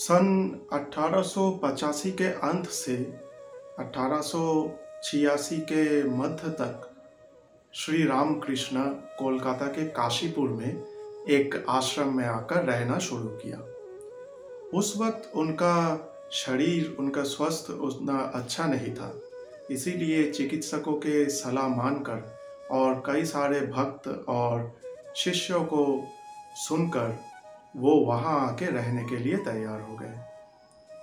सन 1885 के अंत से 1886 के मध्य तक श्री रामकृष्ण कोलकाता के काशीपुर में एक आश्रम में आकर रहना शुरू किया। उस वक्त उनका शरीर, उनका स्वस्थ उतना अच्छा नहीं था। इसीलिए चिकित्सकों के सलाह मानकर और कई सारे भक्त और शिष्यों को सुनकर वो वहाँ आके रहने के लिए तैयार हो गए।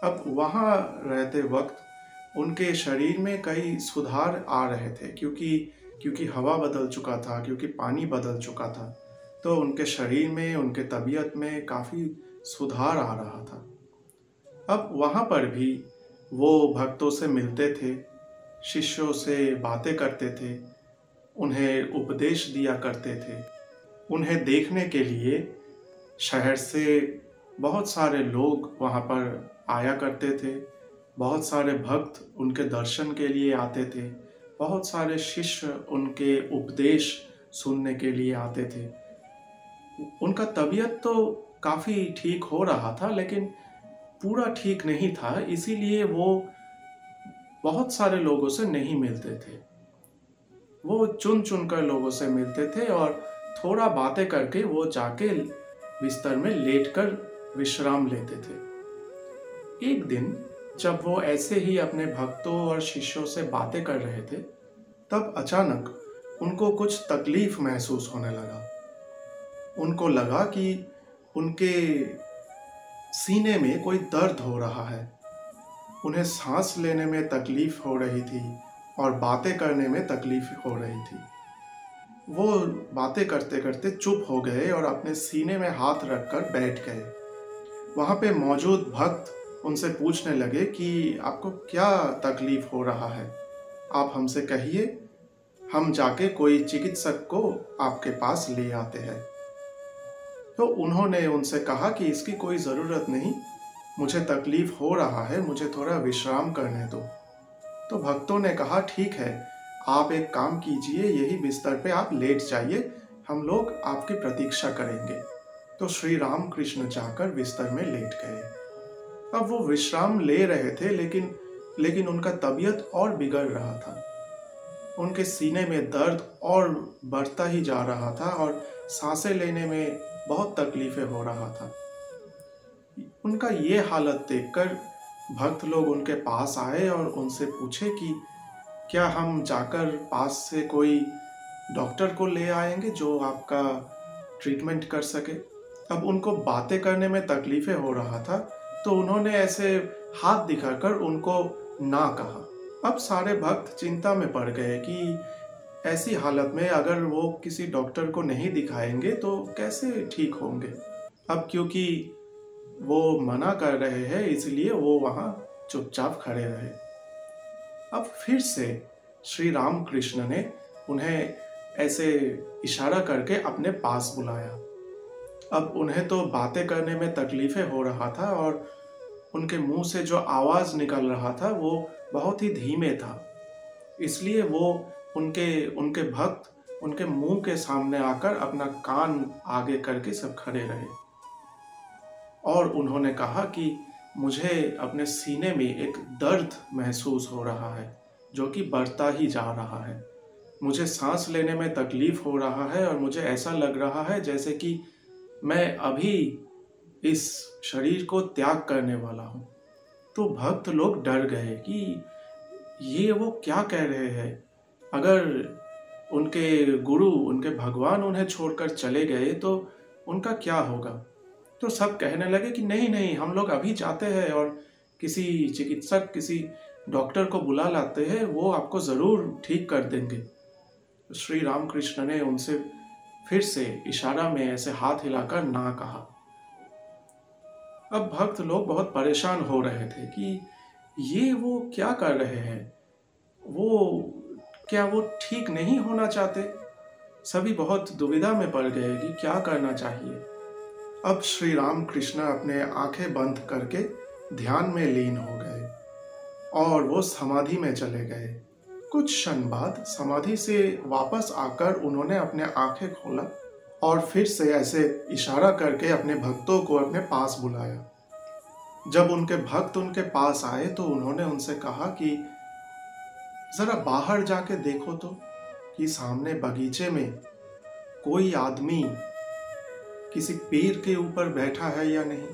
अब वहाँ रहते वक्त उनके शरीर में कई सुधार आ रहे थे क्योंकि क्योंकि हवा बदल चुका था, क्योंकि पानी बदल चुका था तो उनके शरीर में, उनके तबीयत में काफ़ी सुधार आ रहा था। अब वहाँ पर भी वो भक्तों से मिलते थे, शिष्यों से बातें करते थे, उन्हें उपदेश दिया करते थे, उन्हें देखने के लिए शहर से बहुत सारे लोग वहाँ पर आया करते थे। बहुत सारे भक्त उनके दर्शन के लिए आते थे। बहुत सारे शिष्य उनके उपदेश सुनने के लिए आते थे। उनका तबीयत तो काफ़ी ठीक हो रहा था, लेकिन पूरा ठीक नहीं था, इसीलिए वो बहुत सारे लोगों से नहीं मिलते थे। वो चुन चुन कर लोगों से मिलते थे और थोड़ा बातें करके वो जाके बिस्तर में लेटकर विश्राम लेते थे। एक दिन, जब वो ऐसे ही अपने भक्तों और शिष्यों से बातें कर रहे थे, तब अचानक उनको कुछ तकलीफ़ महसूस होने लगा। उनको लगा कि उनके सीने में कोई दर्द हो रहा है। उन्हें सांस लेने में तकलीफ़ हो रही थी और बातें करने में तकलीफ़ हो रही थी। वो बातें करते करते चुप हो गए और अपने सीने में हाथ रखकर बैठ गए। वहाँ पे मौजूद भक्त उनसे पूछने लगे कि आपको क्या तकलीफ़ हो रहा है? आप हमसे कहिए, हम जाके कोई चिकित्सक को आपके पास ले आते हैं। तो उन्होंने उनसे कहा कि इसकी कोई ज़रूरत नहीं, मुझे तकलीफ़ हो रहा है, मुझे थोड़ा विश्राम करने दो। तो भक्तों ने कहा, ठीक है आप एक काम कीजिए, यही बिस्तर पे आप लेट जाइए, हम लोग आपकी प्रतीक्षा करेंगे। तो श्री राम कृष्ण जाकर बिस्तर में लेट गए। अब वो विश्राम ले रहे थे, लेकिन लेकिन उनका तबीयत और बिगड़ रहा था। उनके सीने में दर्द और बढ़ता ही जा रहा था और साँसें लेने में बहुत तकलीफें हो रहा था। उनका ये हालत देखकर भक्त लोग उनके पास आए और उनसे पूछे कि क्या हम जाकर पास से कोई डॉक्टर को ले आएँगे जो आपका ट्रीटमेंट कर सके? अब उनको बातें करने में तकलीफें हो रहा था तो उन्होंने ऐसे हाथ दिखाकर उनको ना कहा। अब सारे भक्त चिंता में पड़ गए कि ऐसी हालत में अगर वो किसी डॉक्टर को नहीं दिखाएँगे तो कैसे ठीक होंगे? अब क्योंकि वो मना कर रहे हैं, इसलिए वो वहाँ चुपचाप खड़े रहे। अब फिर से श्री राम कृष्ण ने उन्हें ऐसे इशारा करके अपने पास बुलाया। अब उन्हें तो बातें करने में तकलीफें हो रहा था और उनके मुँह से जो आवाज़ निकल रहा था वो बहुत ही धीमे था। इसलिए वो उनके उनके भक्त, उनके मुँह के सामने आकर अपना कान आगे करके सब खड़े रहे। और उन्होंने कहा कि मुझे अपने सीने में एक दर्द महसूस हो रहा है, जो कि बढ़ता ही जा रहा है। मुझे सांस लेने में तकलीफ़ हो रहा है और मुझे ऐसा लग रहा है जैसे कि मैं अभी इस शरीर को त्याग करने वाला हूँ। तो भक्त लोग डर गए कि ये वो क्या कह रहे हैं? अगर उनके गुरु, उनके भगवान उन्हें छोड़कर चले गए तो उनका क्या होगा? तो सब कहने लगे कि नहीं नहीं, हम लोग अभी जाते हैं और किसी चिकित्सक, किसी डॉक्टर को बुला लाते हैं, वो आपको ज़रूर ठीक कर देंगे। श्री रामकृष्ण ने उनसे फिर से इशारा में ऐसे हाथ हिलाकर ना कहा। अब भक्त लोग बहुत परेशान हो रहे थे कि ये वो क्या कर रहे हैं? वो क्या वो ठीक नहीं होना चाहते? सभी बहुत दुविधा में पड़ गए कि क्या करना चाहिए? अब श्री राम कृष्ण अपने आँखें बंद करके ध्यान में लीन हो गए और वो समाधि में चले गए। कुछ क्षण बाद समाधि से वापस आकर उन्होंने अपने आँखें खोला और फिर से ऐसे इशारा करके अपने भक्तों को अपने पास बुलाया। जब उनके भक्त उनके पास आए तो उन्होंने उनसे कहा कि, जरा बाहर जाके देखो तो कि सामने बगीचे में कोई आदमी किसी पीर के ऊपर बैठा है या नहीं?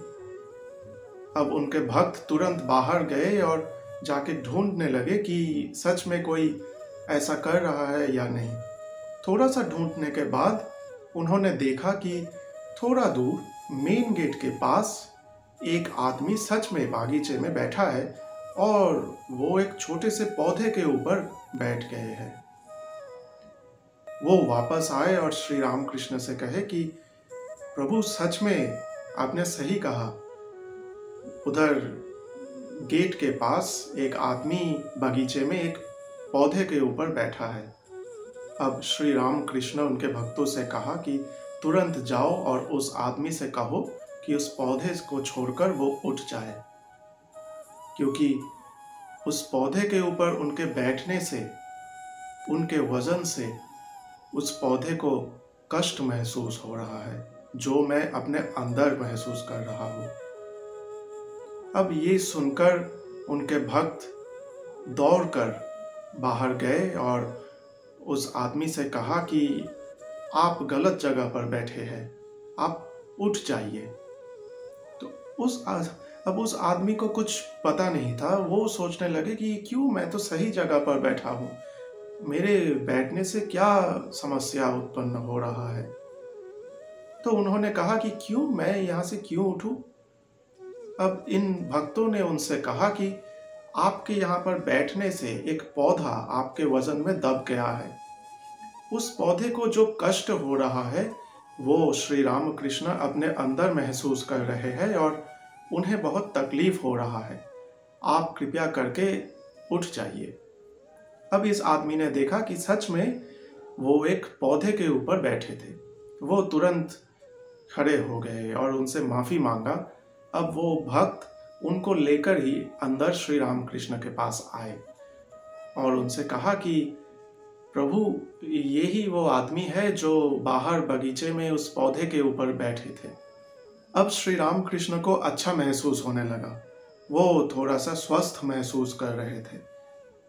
अब उनके भक्त तुरंत बाहर गए और जाके ढूँढने लगे कि सच में कोई ऐसा कर रहा है या नहीं। थोड़ा सा ढूँढने के बाद उन्होंने देखा कि थोड़ा दूर मेन गेट के पास एक आदमी सच में बागीचे में बैठा है और वो एक छोटे से पौधे के ऊपर बैठ गए हैं। वो वापस आए और श्री रामकृष्ण से कहे कि प्रभु, सच में आपने सही कहा। उधर गेट के पास एक आदमी बगीचे में एक पौधे के ऊपर बैठा है। अब श्री राम कृष्ण उनके भक्तों से कहा कि तुरंत जाओ और उस आदमी से कहो कि उस पौधे को छोड़कर वो उठ जाए। क्योंकि उस पौधे के ऊपर उनके बैठने से, उनके वज़न से उस पौधे को कष्ट महसूस हो रहा है। जो मैं अपने अंदर महसूस कर रहा हूँ। अब ये सुनकर उनके भक्त दौड़कर बाहर गए और उस आदमी से कहा कि आप गलत जगह पर बैठे हैं, आप उठ जाइए। तो उस अब उस आदमी को कुछ पता नहीं था, वो सोचने लगे कि क्यों मैं तो सही जगह पर बैठा हूँ, मेरे बैठने से क्या समस्या उत्पन्न हो रहा है? तो उन्होंने कहा कि क्यों, मैं यहाँ से क्यों उठूं? अब इन भक्तों ने उनसे कहा कि आपके यहाँ पर बैठने से एक पौधा आपके वज़न में दब गया है। उस पौधे को जो कष्ट हो रहा है, वो श्री राम कृष्ण अपने अंदर महसूस कर रहे हैं और उन्हें बहुत तकलीफ़ हो रहा है। आप कृपया करके उठ जाइए। अब इस आदमी ने देखा कि सच में वो एक पौधे के ऊपर बैठे थे। वो तुरंत खड़े हो गए और उनसे माफ़ी मांगा। अब वो भक्त उनको लेकर ही अंदर श्री राम कृष्ण के पास आए और उनसे कहा कि, प्रभु यही वो आदमी है जो बाहर बगीचे में उस पौधे के ऊपर बैठे थे। अब श्री राम कृष्ण को अच्छा महसूस होने लगा। वो थोड़ा सा स्वस्थ महसूस कर रहे थे।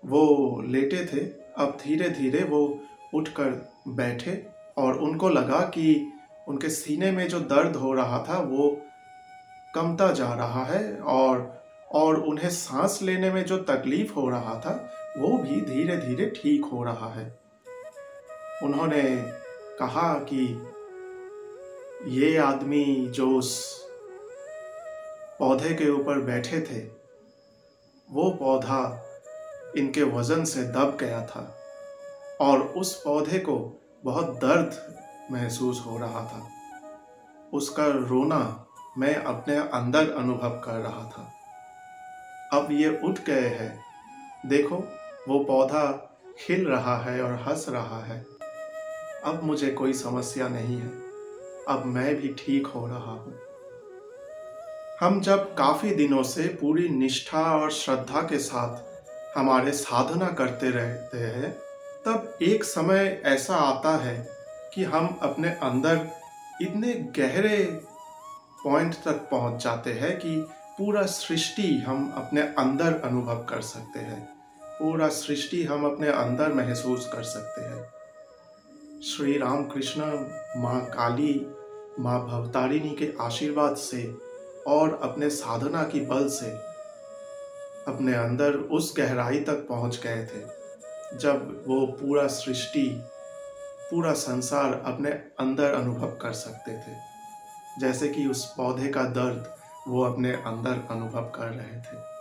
वो लेटे थे। अब धीरे धीरे वो उठकर बैठे और उनको लगा कि उनके सीने में जो दर्द हो रहा था, वो कमता जा रहा है और और उन्हें सांस लेने में जो तकलीफ़ हो रहा था, वो भी धीरे धीरे ठीक हो रहा है। उन्होंने कहा कि ये आदमी जो उस पौधे के ऊपर बैठे थे, वो पौधा इनके वज़न से दब गया था और उस पौधे को बहुत दर्द महसूस हो रहा था। उसका रोना मैं अपने अंदर अनुभव कर रहा था। अब ये उठ गए हैं। देखो, वो पौधा खिल रहा है और हंस रहा है। अब मुझे कोई समस्या नहीं है। अब मैं भी ठीक हो रहा हूँ। हम जब काफ़ी दिनों से पूरी निष्ठा और श्रद्धा के साथ हमारे साधना करते रहते हैं, तब एक समय ऐसा आता है कि हम अपने अंदर इतने गहरे पॉइंट तक पहुँच जाते हैं कि पूरा सृष्टि हम अपने अंदर अनुभव कर सकते हैं। पूरा सृष्टि हम अपने अंदर महसूस कर सकते हैं। श्री राम कृष्ण माँ काली, माँ भवतारिणी के आशीर्वाद से और अपने साधना की बल से अपने अंदर उस गहराई तक पहुँच गए थे, जब वो पूरा सृष्टि पूरा संसार अपने अंदर अनुभव कर सकते थे। जैसे कि उस पौधे का दर्द, वो अपने अंदर अनुभव कर रहे थे।